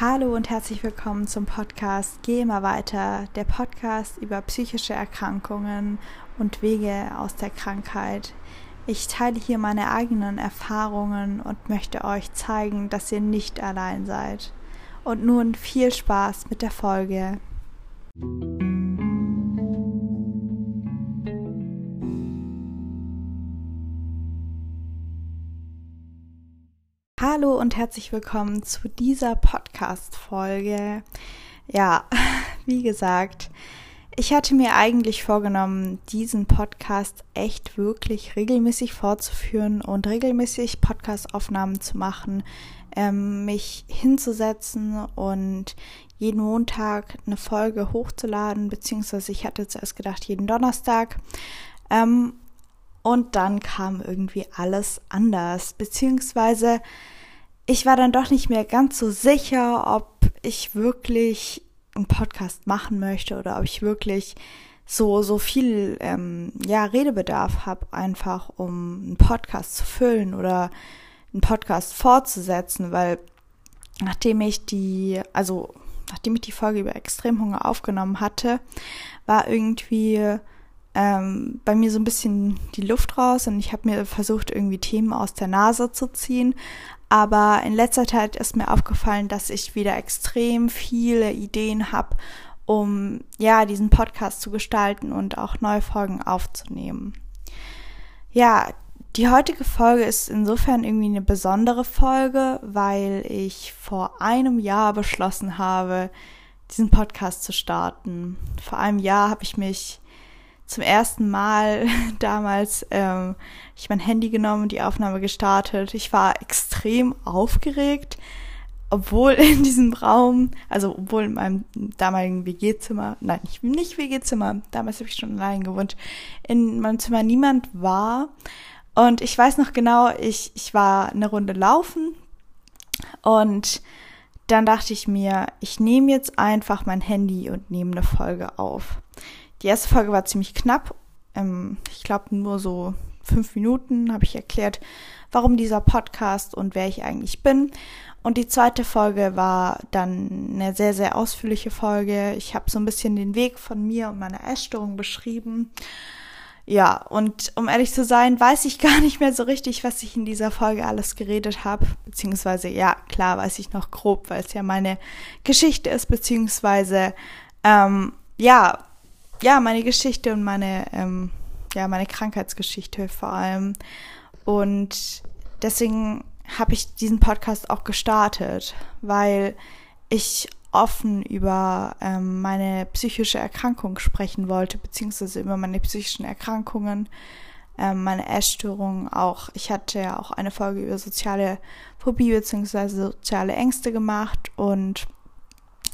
Hallo und herzlich willkommen zum Podcast Geh immer weiter, der Podcast über psychische Erkrankungen und Wege aus der Krankheit. Ich teile hier meine eigenen Erfahrungen und möchte euch zeigen, dass ihr nicht allein seid. Und nun viel Spaß mit der Folge. Hallo und herzlich willkommen zu dieser Podcast-Folge. Ja, wie gesagt, ich hatte mir eigentlich vorgenommen, diesen Podcast echt wirklich regelmäßig fortzuführen und regelmäßig Podcast-Aufnahmen zu machen, ähm, mich hinzusetzen und jeden Montag eine Folge hochzuladen, beziehungsweise ich hatte zuerst gedacht, jeden Donnerstag. Ähm, und dann kam irgendwie alles anders, beziehungsweise ich war dann doch nicht mehr ganz so sicher, ob ich wirklich einen Podcast machen möchte oder ob ich wirklich so so viel ähm, ja Redebedarf habe einfach um einen Podcast zu füllen oder einen Podcast fortzusetzen, weil nachdem ich die also nachdem ich die Folge über Extremhunger aufgenommen hatte, war irgendwie ähm, bei mir so ein bisschen die Luft raus und ich habe mir versucht, irgendwie Themen aus der Nase zu ziehen. Aber in letzter Zeit ist mir aufgefallen, dass ich wieder extrem viele Ideen habe, um ja diesen Podcast zu gestalten und auch neue Folgen aufzunehmen. Ja, die heutige Folge ist insofern irgendwie eine besondere Folge, weil ich vor einem Jahr beschlossen habe, diesen Podcast zu starten. Vor einem Jahr habe ich mich zum ersten Mal damals ähm, ich mein Handy genommen die Aufnahme gestartet. Ich war extrem aufgeregt, obwohl in diesem Raum, also obwohl in meinem damaligen WG-Zimmer, nein, nicht, nicht WG-Zimmer, damals habe ich schon allein gewohnt, in meinem Zimmer niemand war. Und ich weiß noch genau, ich, ich war eine Runde laufen und dann dachte ich mir, ich nehme jetzt einfach mein Handy und nehme eine Folge auf. Die erste Folge war ziemlich knapp. Ähm, ich glaube nur so fünf Minuten habe ich erklärt, warum dieser Podcast und wer ich eigentlich bin. Und die zweite Folge war dann eine sehr, sehr ausführliche Folge. Ich habe so ein bisschen den Weg von mir und meiner Essstörung beschrieben. Ja, und um ehrlich zu sein, weiß ich gar nicht mehr so richtig, was ich in dieser Folge alles geredet habe. Beziehungsweise, ja, klar weiß ich noch grob, weil es ja meine Geschichte ist, beziehungsweise, ähm, ja, ja, meine Geschichte und meine, ähm, ja, meine Krankheitsgeschichte vor allem. Und deswegen habe ich diesen Podcast auch gestartet, weil ich offen über ähm, meine psychische Erkrankung sprechen wollte, beziehungsweise über meine psychischen Erkrankungen, ähm, meine Essstörungen auch. Ich hatte ja auch eine Folge über soziale Phobie beziehungsweise soziale Ängste gemacht und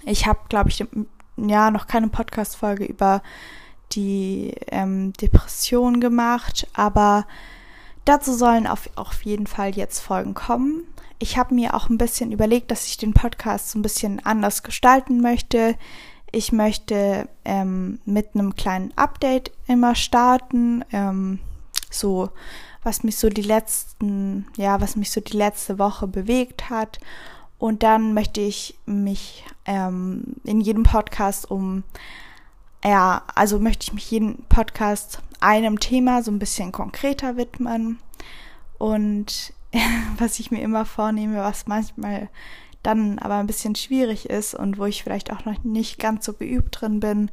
ich habe, glaube ich, ja noch keine Podcast-Folge über die ähm, Depression gemacht, aber dazu sollen auf, auf jeden Fall jetzt Folgen kommen. Ich habe mir auch ein bisschen überlegt, dass ich den Podcast so ein bisschen anders gestalten möchte. Ich möchte ähm, mit einem kleinen Update immer starten, ähm, so was mich so die letzten, ja, was mich so die letzte Woche bewegt hat und dann möchte ich mich ähm, in jedem Podcast um, ja, also möchte ich mich jeden Podcast einem Thema so ein bisschen konkreter widmen. Und was ich mir immer vornehme, was manchmal dann aber ein bisschen schwierig ist und wo ich vielleicht auch noch nicht ganz so geübt drin bin,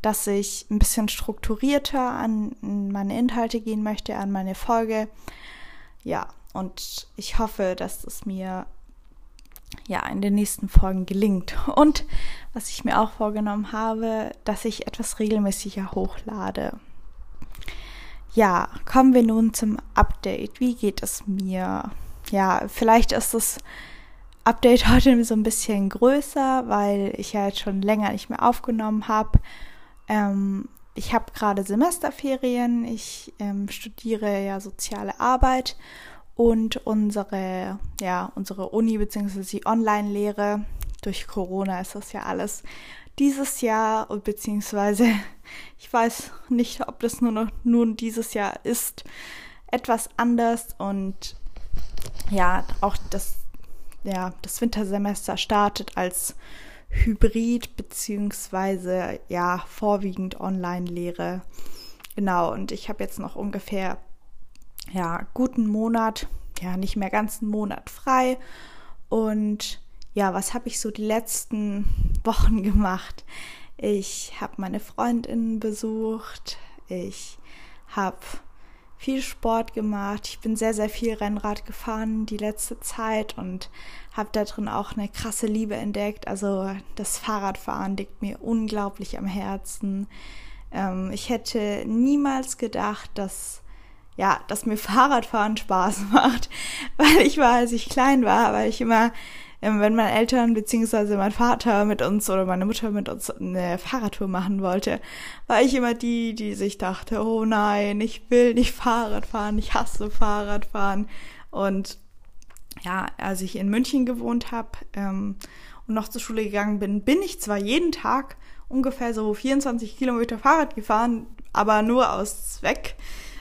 dass ich ein bisschen strukturierter an meine Inhalte gehen möchte, an meine Folge. Ja, und ich hoffe, dass es mir ja, in den nächsten Folgen gelingt. Und was ich mir auch vorgenommen habe, dass ich etwas regelmäßiger hochlade. Ja, kommen wir nun zum Update. Wie geht es mir? Ja, vielleicht ist das Update heute so ein bisschen größer, weil ich ja jetzt schon länger nicht mehr aufgenommen habe. Ähm, ich habe gerade Semesterferien. Ich ähm, studiere ja soziale Arbeit und unsere, ja, unsere Uni bzw. die Online-Lehre. Durch Corona ist das ja alles dieses Jahr und beziehungsweise ich weiß nicht, ob das nur noch nun dieses Jahr ist, etwas anders und ja, auch das ja, das Wintersemester startet als Hybrid beziehungsweise ja vorwiegend Online-Lehre. Genau, und ich habe jetzt noch ungefähr ja guten Monat, ja nicht mehr ganz einen Monat frei. Und ja, was habe ich so die letzten Wochen gemacht? Ich habe meine Freundinnen besucht. Ich habe viel Sport gemacht. Ich bin sehr, sehr viel Rennrad gefahren die letzte Zeit und habe da drin auch eine krasse Liebe entdeckt. Also das Fahrradfahren liegt mir unglaublich am Herzen. Ähm, ich hätte niemals gedacht, dass ja, dass mir Fahrradfahren Spaß macht, weil ich war, als ich klein war, weil ich immer ähm, wenn meine Eltern beziehungsweise mein Vater mit uns oder meine Mutter mit uns eine Fahrradtour machen wollte, war ich immer die, die sich dachte, oh nein, ich will nicht Fahrrad fahren, ich hasse Fahrradfahren. Und ja, als ich in München gewohnt habe ähm, und noch zur Schule gegangen bin, bin ich zwar jeden Tag ungefähr so 24 Kilometer Fahrrad gefahren, aber nur aus Zweck,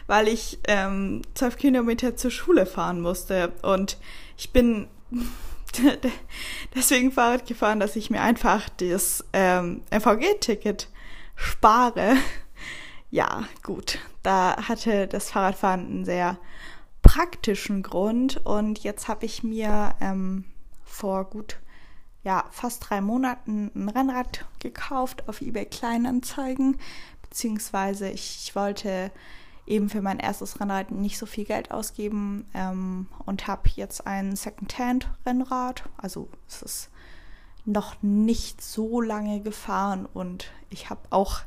weil ich ähm, 12 Kilometer zur Schule fahren musste. Und ich bin deswegen Fahrrad gefahren, dass ich mir einfach das ähm, MVG-Ticket spare. Ja, gut. Da hatte das Fahrradfahren einen sehr praktischen Grund und jetzt habe ich mir ähm, vor gut ja fast drei Monaten ein Rennrad gekauft auf eBay Kleinanzeigen beziehungsweise ich wollte eben für mein erstes Rennrad nicht so viel Geld ausgeben ähm, und habe jetzt ein Secondhand-Rennrad. Also es ist noch nicht so lange gefahren und ich habe auch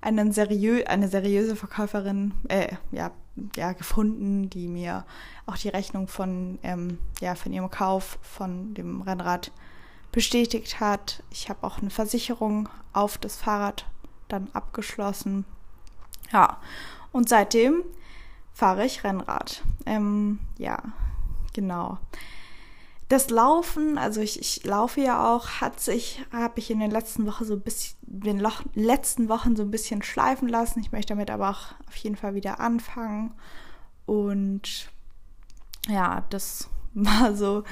einen seriö eine seriöse Verkäuferin äh, ja, ja, gefunden, die mir auch die Rechnung von, ähm, ja, von ihrem Kauf von dem Rennrad bestätigt hat. Ich habe auch eine Versicherung auf das Fahrrad dann abgeschlossen. Ja, und seitdem fahre ich Rennrad. Ähm, ja, genau. Das Laufen, also ich, ich laufe ja auch, hat sich, habe ich in den letzten Wochen so ein bisschen, den Loch, letzten Wochen so ein bisschen schleifen lassen. Ich möchte damit aber auch auf jeden Fall wieder anfangen. Und ja, das war so,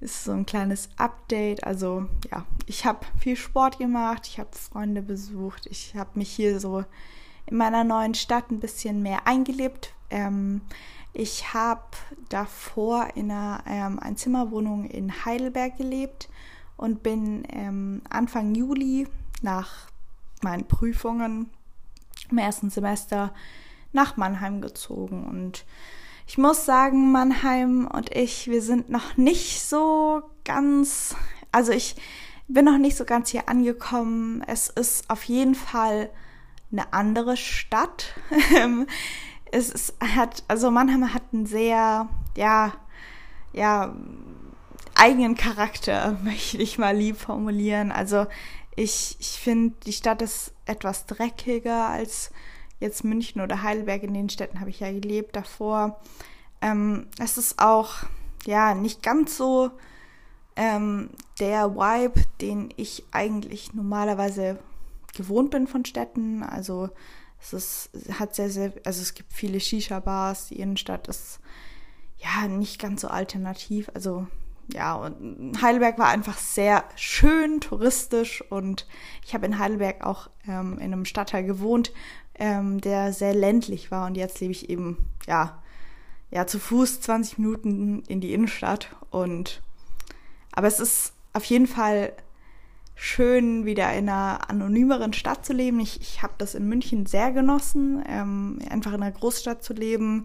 ist so ein kleines Update. Also ja, ich habe viel Sport gemacht, ich habe Freunde besucht, ich habe mich hier so in meiner neuen Stadt ein bisschen mehr eingelebt. Ähm, ich habe davor in einer ähm, Einzimmerwohnung in Heidelberg gelebt und bin ähm, Anfang Juli nach meinen Prüfungen im ersten Semester nach Mannheim gezogen. Und ich muss sagen, Mannheim und ich, wir sind noch nicht so ganz, also ich bin noch nicht so ganz hier angekommen. Es ist auf jeden Fall eine andere Stadt. es ist, hat, also Mannheim hat einen sehr, ja, ja, eigenen Charakter, möchte ich mal lieb formulieren. Also ich, ich finde, die Stadt ist etwas dreckiger als jetzt München oder Heidelberg. In den Städten habe ich ja gelebt davor. Ähm, es ist auch, ja, nicht ganz so ähm, der Vibe, den ich eigentlich normalerweise gewohnt bin von Städten. Also es ist, hat sehr, sehr, also es gibt viele Shisha-Bars, die Innenstadt ist ja nicht ganz so alternativ. Also ja, und Heidelberg war einfach sehr schön, touristisch und ich habe in Heidelberg auch ähm, in einem Stadtteil gewohnt, ähm, der sehr ländlich war und jetzt lebe ich eben, ja, ja, zu Fuß 20 Minuten in die Innenstadt und aber es ist auf jeden Fall schön, wieder in einer anonymeren Stadt zu leben. Ich, ich habe das in München sehr genossen, ähm, einfach in einer Großstadt zu leben,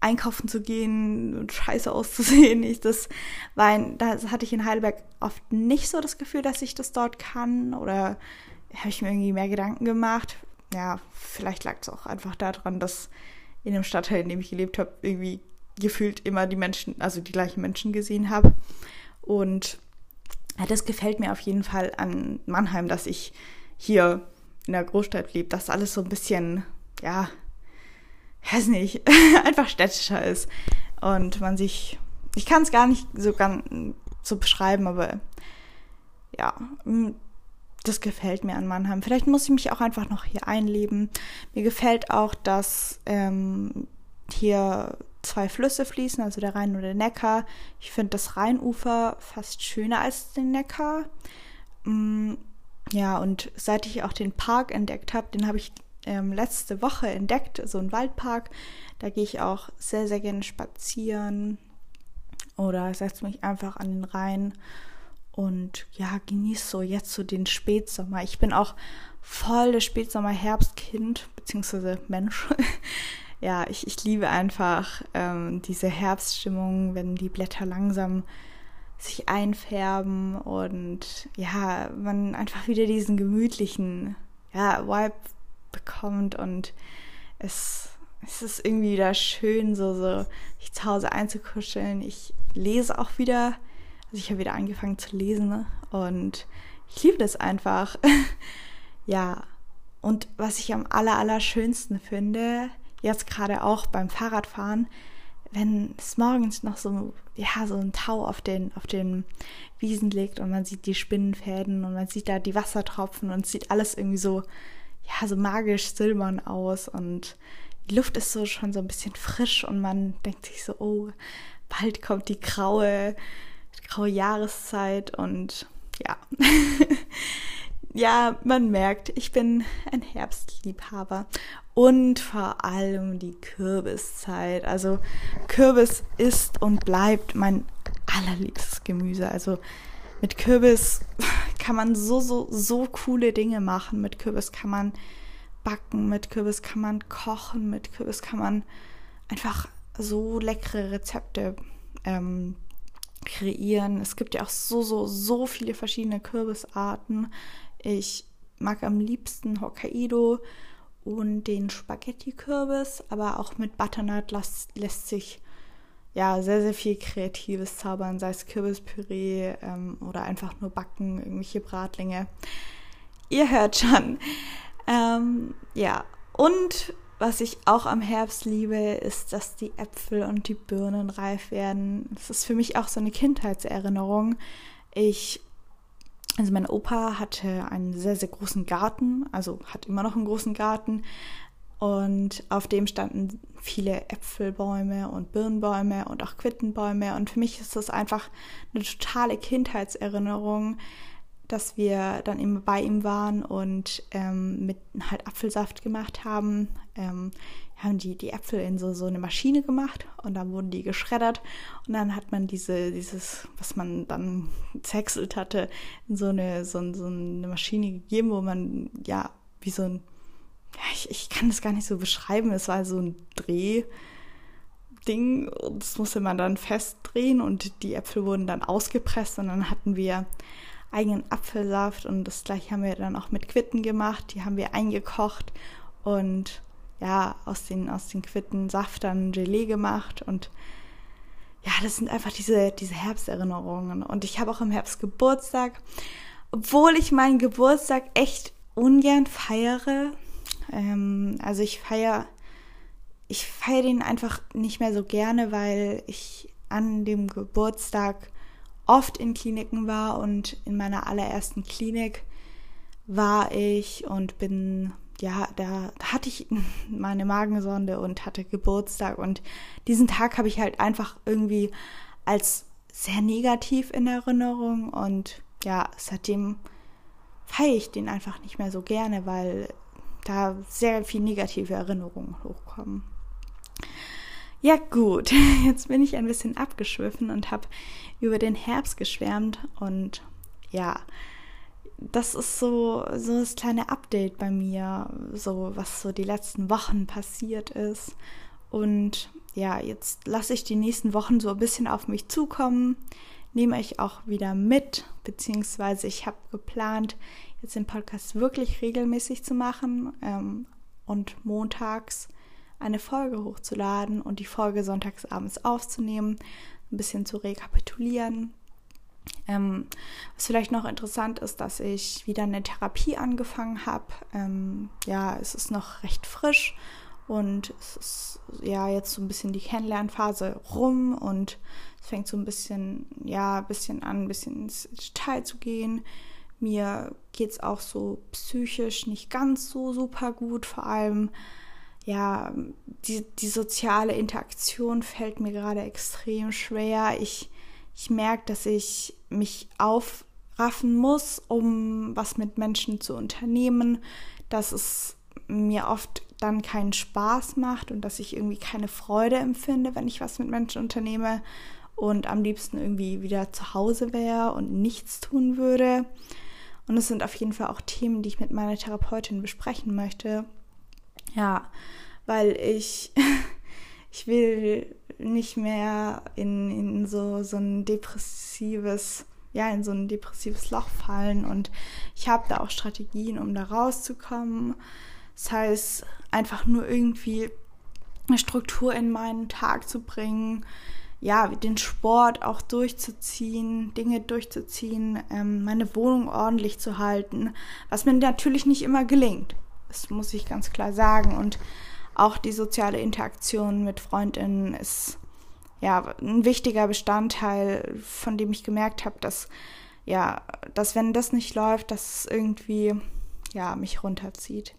einkaufen zu gehen und scheiße auszusehen. Ich, das war ein, das hatte ich in Heidelberg oft nicht so das Gefühl, dass ich das dort kann oder habe ich mir irgendwie mehr Gedanken gemacht. Ja, vielleicht lag es auch einfach daran, dass in dem Stadtteil, in dem ich gelebt habe, irgendwie gefühlt immer die Menschen, also die gleichen Menschen gesehen habe. Und das gefällt mir auf jeden Fall an Mannheim, dass ich hier in der Großstadt lebe, dass alles so ein bisschen, ja, weiß nicht, einfach städtischer ist. Und man sich, ich kann es gar nicht so ganz so beschreiben, aber ja, das gefällt mir an Mannheim. Vielleicht muss ich mich auch einfach noch hier einleben. Mir gefällt auch, dass ähm, hier zwei Flüsse fließen, also der Rhein und der Neckar. Ich finde das Rheinufer fast schöner als den Neckar. Mm, ja, und seit ich auch den Park entdeckt habe, den habe ich ähm, letzte Woche entdeckt, so ein Waldpark. Da gehe ich auch sehr, sehr gerne spazieren oder setze mich einfach an den Rhein und ja, genieße so jetzt so den Spätsommer. Ich bin auch voll das Spätsommer-Herbstkind, beziehungsweise Mensch. ja, ich, ich liebe einfach ähm, diese Herbststimmung, wenn die Blätter langsam sich einfärben und ja, man einfach wieder diesen gemütlichen ja, Vibe bekommt und es, es ist irgendwie wieder schön, so, so sich zu Hause einzukuscheln. Ich lese auch wieder, also ich habe wieder angefangen zu lesen ne? und ich liebe das einfach. ja, und was ich am aller, aller schönsten finde, jetzt gerade auch beim Fahrradfahren, wenn es morgens noch so, ja, so ein Tau auf den, auf den Wiesen liegt und man sieht die Spinnenfäden und man sieht da die Wassertropfen und sieht alles irgendwie so, ja, so magisch silbern aus und die Luft ist so schon so ein bisschen frisch und man denkt sich so, oh, bald kommt die graue, die graue Jahreszeit und ja. ja, man merkt, ich bin ein Herbstliebhaber und vor allem die Kürbiszeit. Also Kürbis ist und bleibt mein allerliebstes Gemüse. Also mit Kürbis kann man so, so, so coole Dinge machen. Mit Kürbis kann man backen, mit Kürbis kann man kochen, mit Kürbis kann man einfach so leckere Rezepte ähm, kreieren. Es gibt ja auch so, so, so viele verschiedene Kürbisarten. Ich mag am liebsten Hokkaido und den Spaghetti-Kürbis, aber auch mit Butternut lässt, lässt sich ja sehr, sehr viel Kreatives zaubern, sei es Kürbispüree ähm, oder einfach nur backen, irgendwelche Bratlinge. Ihr hört schon. Ähm, ja, und was ich auch am Herbst liebe, ist, dass die Äpfel und die Birnen reif werden. Das ist für mich auch so eine Kindheitserinnerung. Ich also mein Opa hatte einen sehr, sehr großen Garten, also hat immer noch einen großen Garten. Und auf dem standen viele Äpfelbäume und Birnbäume und auch Quittenbäume. Und für mich ist das einfach eine totale Kindheitserinnerung, dass wir dann immer bei ihm waren und ähm, mit halt Apfelsaft gemacht haben. Ähm, haben die, die Äpfel in so, so eine Maschine gemacht und dann wurden die geschreddert und dann hat man diese, dieses, was man dann zerhäckselt hatte, in so eine, so, so eine Maschine gegeben, wo man ja wie so ein, ja, ich, ich kann das gar nicht so beschreiben, es war so ein Dreh. Ding das musste man dann festdrehen und die Äpfel wurden dann ausgepresst und dann hatten wir eigenen Apfelsaft und das gleiche haben wir dann auch mit Quitten gemacht. Die haben wir eingekocht und ja, aus den, aus den Quitten Saft dann Gelee gemacht und ja, das sind einfach diese, diese Herbsterinnerungen. Und ich habe auch im Herbst Geburtstag, obwohl ich meinen Geburtstag echt ungern feiere. Ähm, also ich feiere, ich feiere den einfach nicht mehr so gerne, weil ich an dem Geburtstag oft in Kliniken war und in meiner allerersten Klinik war ich und bin, ja, da hatte ich meine Magensonde und hatte Geburtstag und diesen Tag habe ich halt einfach irgendwie als sehr negativ in Erinnerung und ja, seitdem feiere ich den einfach nicht mehr so gerne, weil da sehr viel negative Erinnerungen hochkommen. Ja gut, jetzt bin ich ein bisschen abgeschwiffen und habe über den Herbst geschwärmt und ja, das ist so, so das kleine Update bei mir, so was so die letzten Wochen passiert ist. Und ja, jetzt lasse ich die nächsten Wochen so ein bisschen auf mich zukommen, nehme ich auch wieder mit, beziehungsweise ich habe geplant, jetzt den Podcast wirklich regelmäßig zu machen ähm, und montags eine Folge hochzuladen und die Folge sonntags abends aufzunehmen, ein bisschen zu rekapitulieren. Ähm, was vielleicht noch interessant ist, dass ich wieder eine Therapie angefangen habe. Ähm, ja, es ist noch recht frisch und es ist ja jetzt so ein bisschen die Kennenlernphase rum und es fängt so ein bisschen, ja, ein bisschen an, ein bisschen ins Detail zu gehen. Mir geht es auch so psychisch nicht ganz so super gut, vor allem ja, die, die soziale Interaktion fällt mir gerade extrem schwer. Ich, ich merke, dass ich mich aufraffen muss, um was mit Menschen zu unternehmen, dass es mir oft dann keinen Spaß macht und dass ich irgendwie keine Freude empfinde, wenn ich was mit Menschen unternehme und am liebsten irgendwie wieder zu Hause wäre und nichts tun würde. Und es sind auf jeden Fall auch Themen, die ich mit meiner Therapeutin besprechen möchte. Ja, weil ich, ich will nicht mehr in, in so, so ein depressives, ja, in so ein depressives Loch fallen. Und ich habe da auch Strategien, um da rauszukommen. Das heißt, einfach nur irgendwie eine Struktur in meinen Tag zu bringen, ja, den Sport auch durchzuziehen, Dinge durchzuziehen, ähm, meine Wohnung ordentlich zu halten, was mir natürlich nicht immer gelingt. Das muss ich ganz klar sagen. Und auch die soziale Interaktion mit Freundinnen ist ja ein wichtiger Bestandteil, von dem ich gemerkt habe, dass ja, dass wenn das nicht läuft, dass es irgendwie ja mich runterzieht.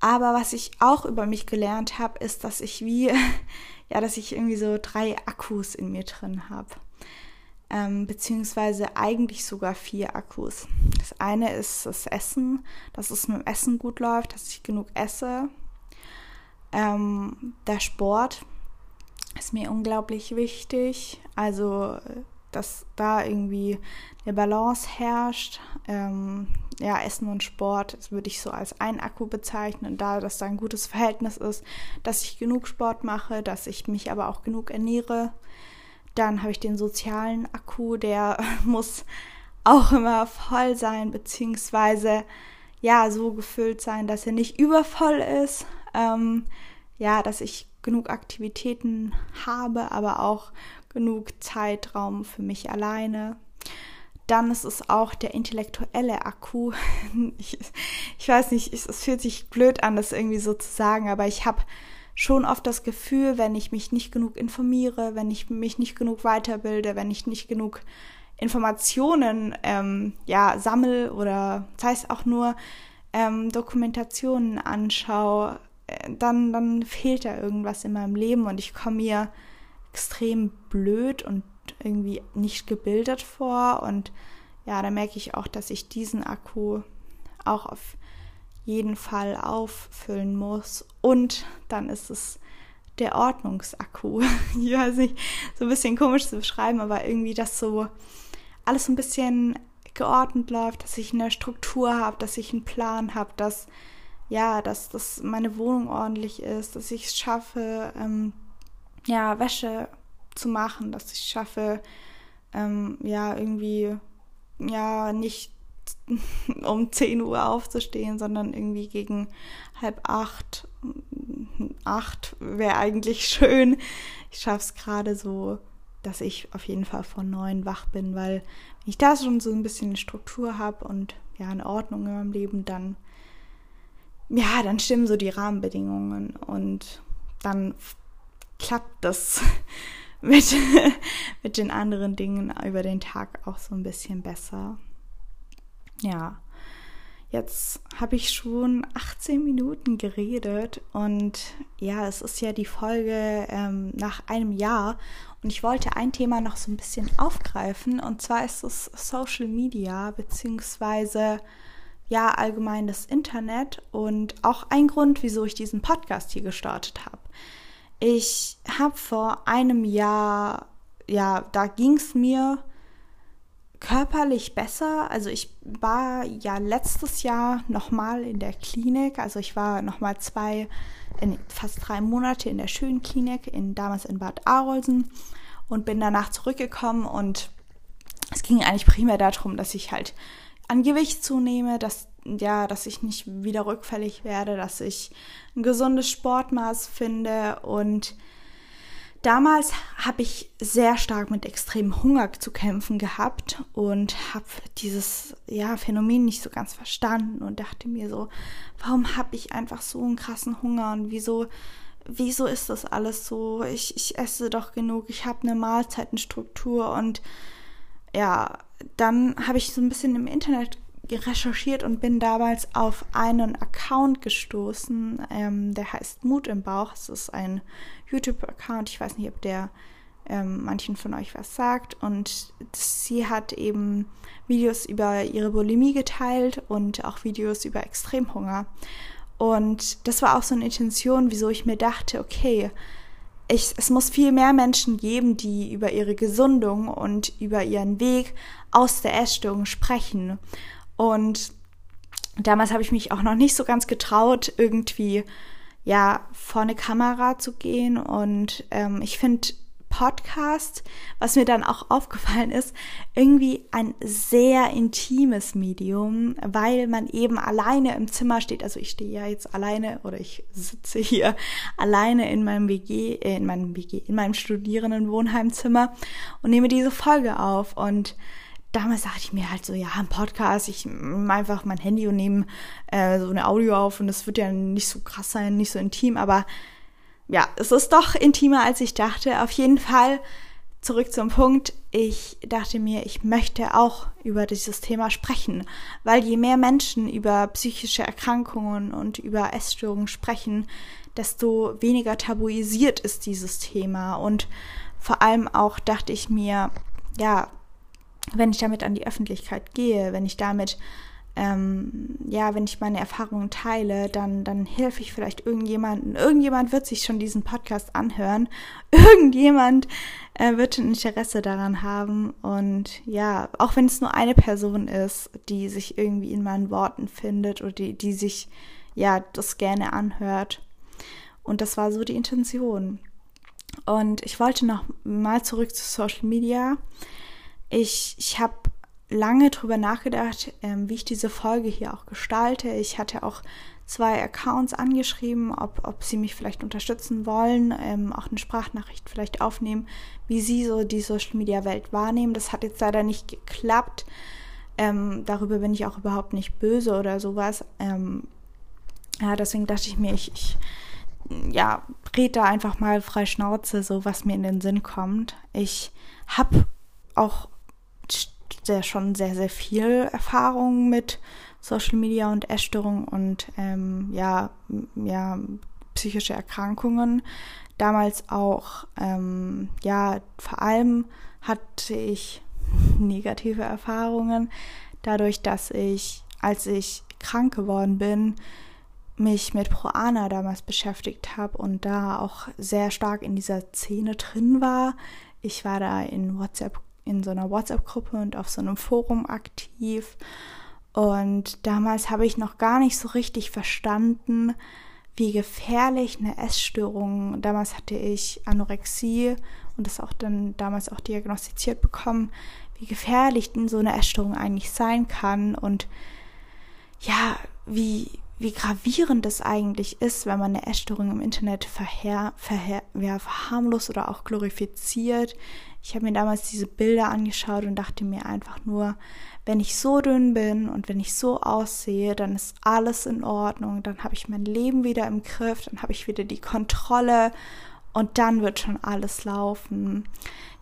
Aber was ich auch über mich gelernt habe, ist, dass ich wie, ja, dass ich irgendwie so drei Akkus in mir drin habe. Ähm, beziehungsweise eigentlich sogar vier Akkus. Das eine ist das Essen, dass es mit dem Essen gut läuft, dass ich genug esse. Ähm, der Sport ist mir unglaublich wichtig. Also, dass da irgendwie eine Balance herrscht. Ähm, ja, Essen und Sport das würde ich so als ein Akku bezeichnen, da das da ein gutes Verhältnis ist, dass ich genug Sport mache, dass ich mich aber auch genug ernähre. Dann habe ich den sozialen Akku, der muss auch immer voll sein, beziehungsweise ja, so gefüllt sein, dass er nicht übervoll ist. Ähm, ja, dass ich genug Aktivitäten habe, aber auch genug Zeitraum für mich alleine. Dann ist es auch der intellektuelle Akku. Ich, ich weiß nicht, es, es fühlt sich blöd an, das irgendwie so zu sagen, aber ich habe schon oft das Gefühl, wenn ich mich nicht genug informiere, wenn ich mich nicht genug weiterbilde, wenn ich nicht genug Informationen ähm, ja, sammel oder das heißt auch nur ähm, Dokumentationen anschaue, dann, dann fehlt da irgendwas in meinem Leben und ich komme mir extrem blöd und irgendwie nicht gebildet vor. Und ja, da merke ich auch, dass ich diesen Akku auch auf jeden Fall auffüllen muss. Und dann ist es der Ordnungsakku. ich weiß nicht, so ein bisschen komisch zu beschreiben, aber irgendwie, dass so alles so ein bisschen geordnet läuft, dass ich eine Struktur habe, dass ich einen Plan habe, dass ja, dass, dass meine Wohnung ordentlich ist, dass ich es schaffe, ähm, ja, Wäsche zu machen, dass ich es schaffe, ähm, ja, irgendwie, ja, nicht um 10 Uhr aufzustehen, sondern irgendwie gegen halb acht, acht wäre eigentlich schön. Ich schaffe es gerade so, dass ich auf jeden Fall von neun wach bin, weil wenn ich da schon so ein bisschen Struktur habe und ja, eine Ordnung in meinem Leben, dann ja, dann stimmen so die Rahmenbedingungen und dann klappt das mit, mit den anderen Dingen über den Tag auch so ein bisschen besser. Ja, jetzt habe ich schon 18 Minuten geredet und ja, es ist ja die Folge ähm, nach einem Jahr und ich wollte ein Thema noch so ein bisschen aufgreifen und zwar ist es Social Media beziehungsweise ja allgemein das Internet und auch ein Grund, wieso ich diesen Podcast hier gestartet habe. Ich habe vor einem Jahr, ja, da ging es mir körperlich besser. Also ich war ja letztes Jahr nochmal in der Klinik. Also ich war nochmal zwei, fast drei Monate in der schönen Klinik, in, damals in Bad Arolsen und bin danach zurückgekommen und es ging eigentlich primär darum, dass ich halt an Gewicht zunehme, dass ja, dass ich nicht wieder rückfällig werde, dass ich ein gesundes Sportmaß finde und damals habe ich sehr stark mit extremem Hunger zu kämpfen gehabt und habe dieses ja Phänomen nicht so ganz verstanden und dachte mir so, warum habe ich einfach so einen krassen Hunger und wieso wieso ist das alles so? Ich, ich esse doch genug, ich habe eine Mahlzeitenstruktur und ja, dann habe ich so ein bisschen im Internet recherchiert und bin damals auf einen Account gestoßen, ähm, der heißt Mut im Bauch. Es ist ein YouTube-Account. Ich weiß nicht, ob der ähm, manchen von euch was sagt. Und sie hat eben Videos über ihre Bulimie geteilt und auch Videos über Extremhunger. Und das war auch so eine Intention, wieso ich mir dachte, okay, ich, es muss viel mehr Menschen geben, die über ihre Gesundung und über ihren Weg aus der Essstörung sprechen. Und damals habe ich mich auch noch nicht so ganz getraut, irgendwie ja vor eine Kamera zu gehen. Und ähm, ich finde Podcast, was mir dann auch aufgefallen ist, irgendwie ein sehr intimes Medium, weil man eben alleine im Zimmer steht. Also ich stehe ja jetzt alleine oder ich sitze hier alleine in meinem WG, äh, in meinem WG, in meinem Studierendenwohnheimzimmer und nehme diese Folge auf und damals dachte ich mir halt so, ja, ein Podcast, ich nehme einfach mein Handy und nehme äh, so eine Audio auf und das wird ja nicht so krass sein, nicht so intim, aber ja, es ist doch intimer, als ich dachte. Auf jeden Fall zurück zum Punkt. Ich dachte mir, ich möchte auch über dieses Thema sprechen, weil je mehr Menschen über psychische Erkrankungen und über Essstörungen sprechen, desto weniger tabuisiert ist dieses Thema. Und vor allem auch dachte ich mir, ja, wenn ich damit an die Öffentlichkeit gehe, wenn ich damit ähm, ja, wenn ich meine Erfahrungen teile, dann, dann helfe ich vielleicht irgendjemanden. Irgendjemand wird sich schon diesen Podcast anhören. Irgendjemand äh, wird ein Interesse daran haben. Und ja, auch wenn es nur eine Person ist, die sich irgendwie in meinen Worten findet oder die, die sich ja das gerne anhört. Und das war so die Intention. Und ich wollte noch mal zurück zu Social Media. Ich, ich habe lange drüber nachgedacht, ähm, wie ich diese Folge hier auch gestalte. Ich hatte auch zwei Accounts angeschrieben, ob, ob sie mich vielleicht unterstützen wollen, ähm, auch eine Sprachnachricht vielleicht aufnehmen, wie sie so die Social Media Welt wahrnehmen. Das hat jetzt leider nicht geklappt. Ähm, darüber bin ich auch überhaupt nicht böse oder sowas. Ähm, ja, deswegen dachte ich mir, ich, ich ja, red da einfach mal frei Schnauze, so was mir in den Sinn kommt. Ich habe auch sehr schon sehr, sehr viel Erfahrung mit Social Media und Essstörungen und ähm, ja, ja, psychische Erkrankungen. Damals auch, ähm, ja, vor allem hatte ich negative Erfahrungen, dadurch, dass ich, als ich krank geworden bin, mich mit Proana damals beschäftigt habe und da auch sehr stark in dieser Szene drin war. Ich war da in WhatsApp in so einer WhatsApp-Gruppe und auf so einem Forum aktiv. Und damals habe ich noch gar nicht so richtig verstanden, wie gefährlich eine Essstörung, damals hatte ich Anorexie und das auch dann damals auch diagnostiziert bekommen, wie gefährlich denn so eine Essstörung eigentlich sein kann und ja, wie, wie gravierend es eigentlich ist, wenn man eine Essstörung im Internet verher, verher, ja, verharmlost oder auch glorifiziert. Ich habe mir damals diese Bilder angeschaut und dachte mir einfach nur, wenn ich so dünn bin und wenn ich so aussehe, dann ist alles in Ordnung, dann habe ich mein Leben wieder im Griff, dann habe ich wieder die Kontrolle und dann wird schon alles laufen.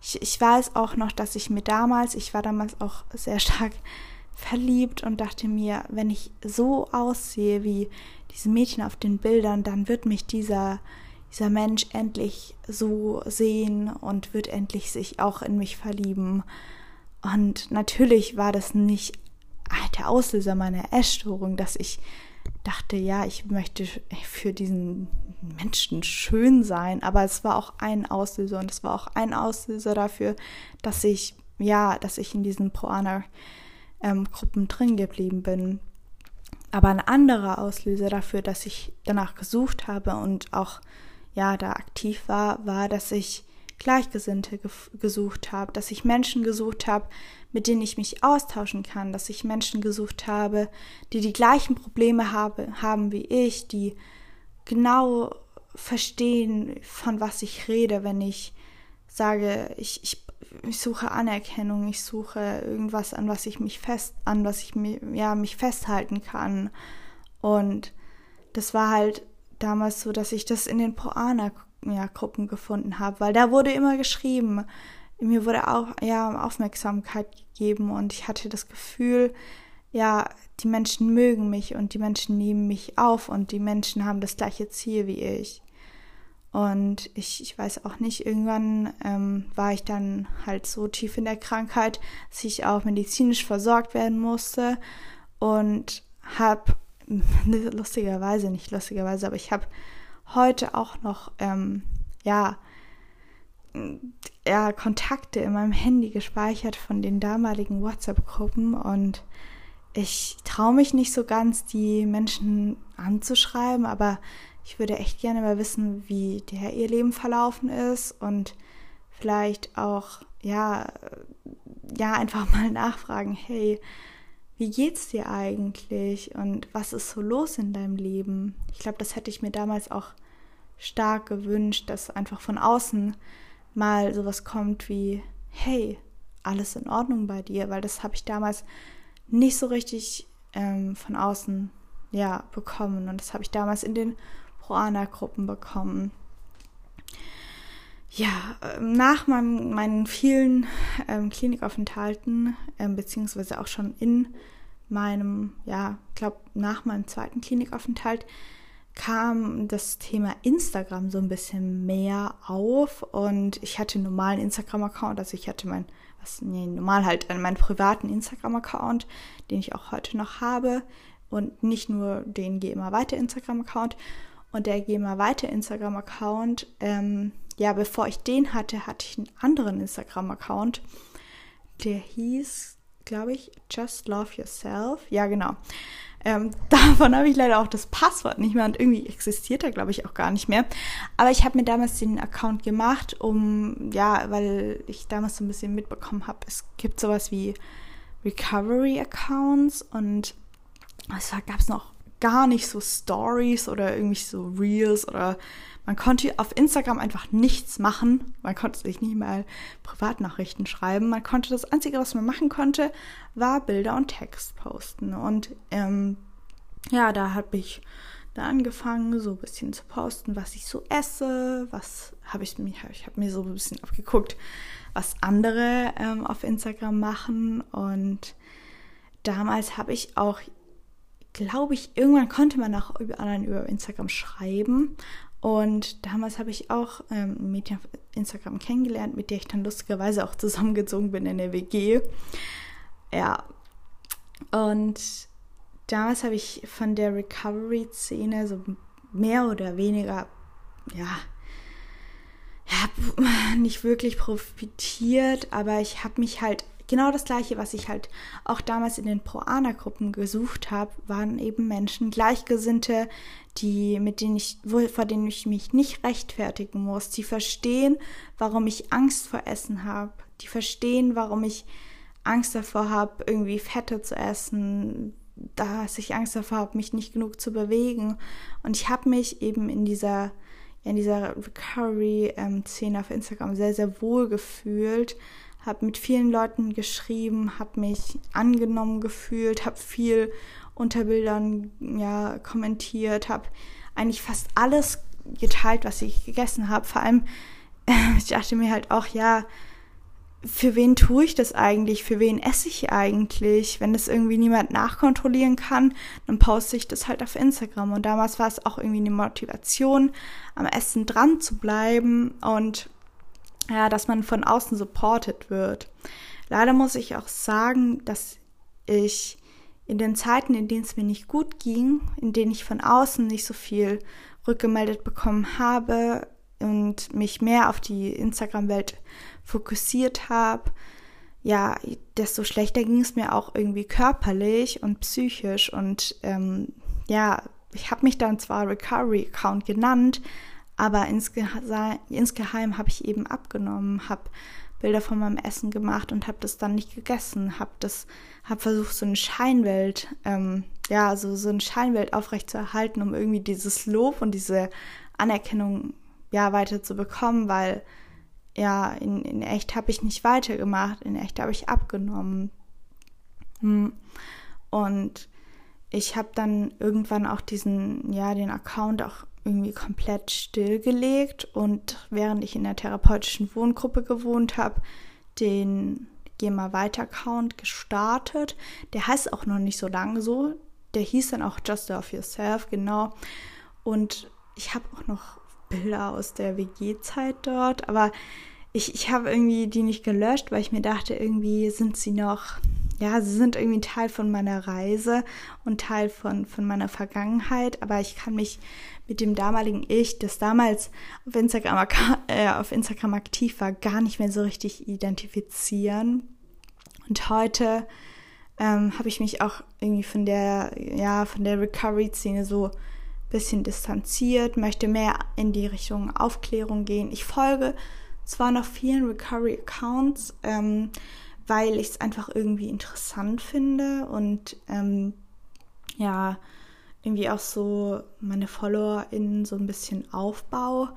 Ich, ich weiß auch noch, dass ich mir damals, ich war damals auch sehr stark verliebt und dachte mir, wenn ich so aussehe wie diese Mädchen auf den Bildern, dann wird mich dieser, dieser Mensch endlich so sehen und wird endlich sich auch in mich verlieben. Und natürlich war das nicht der Auslöser meiner Essstörung, dass ich dachte, ja, ich möchte für diesen Menschen schön sein, aber es war auch ein Auslöser und es war auch ein Auslöser dafür, dass ich, ja, dass ich in diesen Proana ähm, drin geblieben bin. Aber ein anderer Auslöser dafür, dass ich danach gesucht habe und auch ja da aktiv war, war, dass ich Gleichgesinnte gesucht habe, dass ich Menschen gesucht habe, mit denen ich mich austauschen kann, dass ich Menschen gesucht habe, die die gleichen Probleme habe, haben wie ich, die genau verstehen, von was ich rede, wenn ich sage, ich, ich ich suche Anerkennung, ich suche irgendwas, an was ich mich fest, an was ich mich, ja, mich festhalten kann. Und das war halt damals so, dass ich das in den Proana-Gruppen gefunden habe, weil da wurde immer geschrieben, mir wurde auch ja Aufmerksamkeit gegeben und ich hatte das Gefühl, ja, die Menschen mögen mich und die Menschen nehmen mich auf und die Menschen haben das gleiche Ziel wie ich. Und ich, ich weiß auch nicht, irgendwann ähm, war ich dann halt so tief in der Krankheit, dass ich auch medizinisch versorgt werden musste und habe lustigerweise, nicht lustigerweise, aber ich habe heute auch noch, ähm, ja, ja, Kontakte in meinem Handy gespeichert von den damaligen WhatsApp-Gruppen und ich traue mich nicht so ganz, die Menschen anzuschreiben, aber ich würde echt gerne mal wissen, wie der ihr Leben verlaufen ist und vielleicht auch, ja, ja, einfach mal nachfragen, hey, wie geht's dir eigentlich und was ist so los in deinem Leben? Ich glaube, das hätte ich mir damals auch stark gewünscht, dass einfach von außen mal sowas kommt wie, hey, alles in Ordnung bei dir, weil das habe ich damals nicht so richtig ähm, von außen ja bekommen und das habe ich damals in den Proana-Gruppen bekommen. Ja, ähm, nach meinem, meinen vielen ähm, Klinikaufenthalten, ähm, beziehungsweise auch schon in meinem, ja, ich glaube, nach meinem zweiten Klinikaufenthalt, kam das Thema Instagram so ein bisschen mehr auf und ich hatte einen normalen Instagram-Account, also ich hatte mein, was, nee, normal halt, äh, meinen privaten Instagram-Account, den ich auch heute noch habe und nicht nur den Geh immer weiter Instagram-Account. Und der Geh immer weiter Instagram-Account, ähm, ja, bevor ich den hatte, hatte ich einen anderen Instagram-Account. Der hieß, glaube ich, Just Love Yourself. Ja, genau. Ähm, davon habe ich leider auch das Passwort nicht mehr und irgendwie existiert er, glaube ich, auch gar nicht mehr. Aber ich habe mir damals den Account gemacht, um, ja, weil ich damals so ein bisschen mitbekommen habe, es gibt sowas wie Recovery-Accounts und es gab es noch gar nicht so Stories oder irgendwie so Reels oder man konnte auf Instagram einfach nichts machen. Man konnte sich nicht mal Privatnachrichten schreiben. Man konnte das Einzige, was man machen konnte, war Bilder und Text posten. Und ähm, ja, da habe ich da angefangen, so ein bisschen zu posten, was ich so esse, was habe ich mir, ich habe mir so ein bisschen abgeguckt, was andere ähm, auf Instagram machen. Und damals habe ich auch glaube ich, irgendwann konnte man auch über anderen über Instagram schreiben. Und damals habe ich auch ähm, ein Mädchen auf Instagram kennengelernt, mit der ich dann lustigerweise auch zusammengezogen bin in der WG. Ja. Und damals habe ich von der Recovery-Szene so mehr oder weniger, ja, ja, nicht wirklich profitiert, aber ich habe mich halt genau das gleiche, was ich halt auch damals in den Pro-Ana-Gruppen gesucht habe, waren eben Menschen, Gleichgesinnte, die, mit denen ich, vor denen ich mich nicht rechtfertigen muss, die verstehen, warum ich Angst vor Essen habe, die verstehen, warum ich Angst davor habe, irgendwie Fette zu essen, dass ich Angst davor habe, mich nicht genug zu bewegen. Und ich habe mich eben in dieser in dieser Recovery-Szene ähm, auf Instagram sehr, sehr wohl gefühlt, habe mit vielen Leuten geschrieben, habe mich angenommen gefühlt, habe viel unter Bildern ja, kommentiert, habe eigentlich fast alles geteilt, was ich gegessen habe. Vor allem, ich dachte mir halt auch, ja, für wen tue ich das eigentlich? Für wen esse ich eigentlich? Wenn das irgendwie niemand nachkontrollieren kann, dann poste ich das halt auf Instagram. Und damals war es auch irgendwie eine Motivation, am Essen dran zu bleiben und ja, dass man von außen supported wird. Leider muss ich auch sagen, dass ich in den Zeiten, in denen es mir nicht gut ging, in denen ich von außen nicht so viel rückgemeldet bekommen habe und mich mehr auf die Instagram-Welt fokussiert habe, ja, desto schlechter ging es mir auch irgendwie körperlich und psychisch. Und ähm, ja, ich habe mich dann zwar Recovery-Account genannt, aber insgeheim, insgeheim habe ich eben abgenommen, habe Bilder von meinem Essen gemacht und habe das dann nicht gegessen, habe das, habe versucht so eine Scheinwelt, ähm, ja, so so eine Scheinwelt aufrechtzuerhalten, um irgendwie dieses Lob und diese Anerkennung ja weiter zu bekommen, weil ja in, in echt habe ich nicht weitergemacht, in echt habe ich abgenommen hm. und ich habe dann irgendwann auch diesen ja den Account auch irgendwie komplett stillgelegt und während ich in der therapeutischen Wohngruppe gewohnt habe, den Geh mal weiter Account gestartet. Der heißt auch noch nicht so lange so. Der hieß dann auch Just Love Yourself, genau. Und ich habe auch noch Bilder aus der WG-Zeit dort, aber ich, ich habe irgendwie die nicht gelöscht, weil ich mir dachte, irgendwie sind sie noch, ja, sie sind irgendwie Teil von meiner Reise und Teil von, von meiner Vergangenheit, aber ich kann mich mit dem damaligen Ich, das damals auf Instagram, äh, auf Instagram aktiv war, gar nicht mehr so richtig identifizieren. Und heute ähm, habe ich mich auch irgendwie von der, ja, von der Recovery-Szene so ein bisschen distanziert, möchte mehr in die Richtung Aufklärung gehen. Ich folge zwar noch vielen Recovery-Accounts, ähm, weil ich es einfach irgendwie interessant finde und ähm, ja, irgendwie auch so meine FollowerInnen so ein bisschen aufbaue.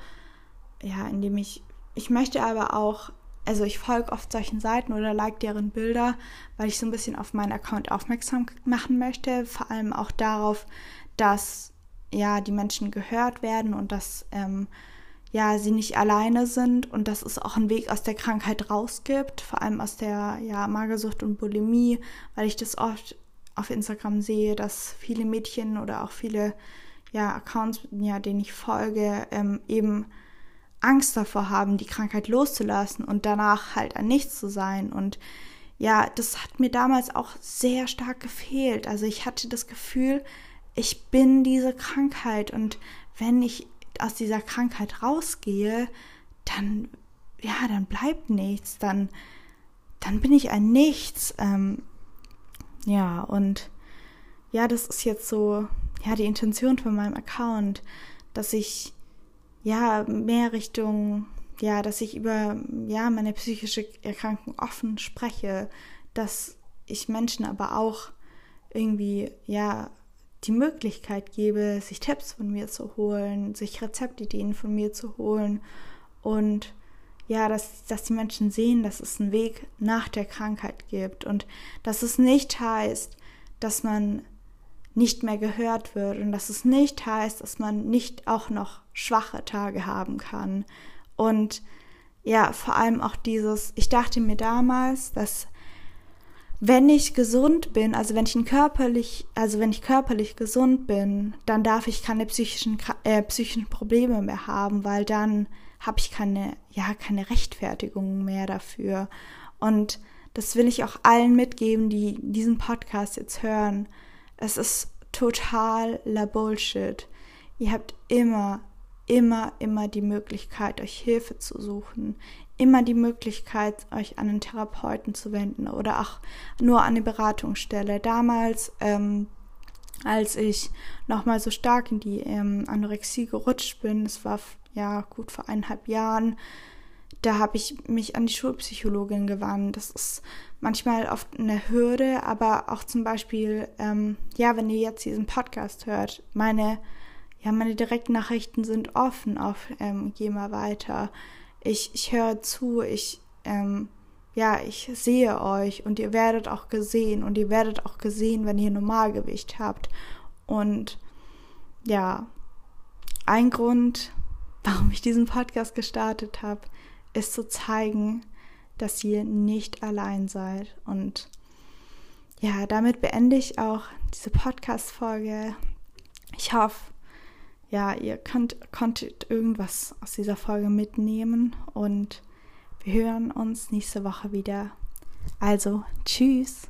Ja, indem ich, ich möchte aber auch, also ich folge oft solchen Seiten oder like deren Bilder, weil ich so ein bisschen auf meinen Account aufmerksam machen möchte. Vor allem auch darauf, dass ja die Menschen gehört werden und dass ähm, ja, sie nicht alleine sind und dass es auch einen Weg aus der Krankheit rausgibt, vor allem aus der ja, Magersucht und Bulimie, weil ich das oft auf Instagram sehe, dass viele Mädchen oder auch viele ja, Accounts, ja, denen ich folge, ähm, eben Angst davor haben, die Krankheit loszulassen und danach halt an nichts zu sein. Und ja, das hat mir damals auch sehr stark gefehlt. Also ich hatte das Gefühl, ich bin diese Krankheit und wenn ich aus dieser Krankheit rausgehe, dann, ja, dann bleibt nichts, dann, dann bin ich ein Nichts. Ähm, ja, und ja, das ist jetzt so, ja, die Intention von meinem Account, dass ich, ja, mehr Richtung, ja, dass ich über, ja, meine psychische Erkrankung offen spreche, dass ich Menschen aber auch irgendwie, ja, die Möglichkeit gebe, sich Tipps von mir zu holen, sich Rezeptideen von mir zu holen und ja, dass, dass die Menschen sehen, dass es einen Weg nach der Krankheit gibt und dass es nicht heißt, dass man nicht mehr gehört wird und dass es nicht heißt, dass man nicht auch noch schwache Tage haben kann. Und ja, vor allem auch dieses, ich dachte mir damals, dass wenn ich gesund bin, also wenn ich körperlich, also wenn ich körperlich gesund bin, dann darf ich keine psychischen, äh, psychischen Probleme mehr haben, weil dann habe ich keine, ja, keine Rechtfertigung mehr dafür. Und das will ich auch allen mitgeben, die diesen Podcast jetzt hören. Es ist total la Bullshit. Ihr habt immer, immer, immer die Möglichkeit, euch Hilfe zu suchen immer die Möglichkeit, euch an einen Therapeuten zu wenden oder auch nur an eine Beratungsstelle. Damals, ähm, als ich nochmal so stark in die ähm, Anorexie gerutscht bin, das war ja gut vor eineinhalb Jahren, da habe ich mich an die Schulpsychologin gewandt. Das ist manchmal oft eine Hürde, aber auch zum Beispiel, ähm, ja, wenn ihr jetzt diesen Podcast hört, meine, ja, meine Direktnachrichten sind offen auf ähm, Geh mal weiter ich, ich höre zu, ich, ähm, ja, ich sehe euch und ihr werdet auch gesehen und ihr werdet auch gesehen, wenn ihr Normalgewicht habt. Und ja, ein Grund, warum ich diesen Podcast gestartet habe, ist zu zeigen, dass ihr nicht allein seid. Und ja, damit beende ich auch diese Podcast-Folge. Ich hoffe, ja, ihr könnt, konntet irgendwas aus dieser Folge mitnehmen und wir hören uns nächste Woche wieder. Also, tschüss.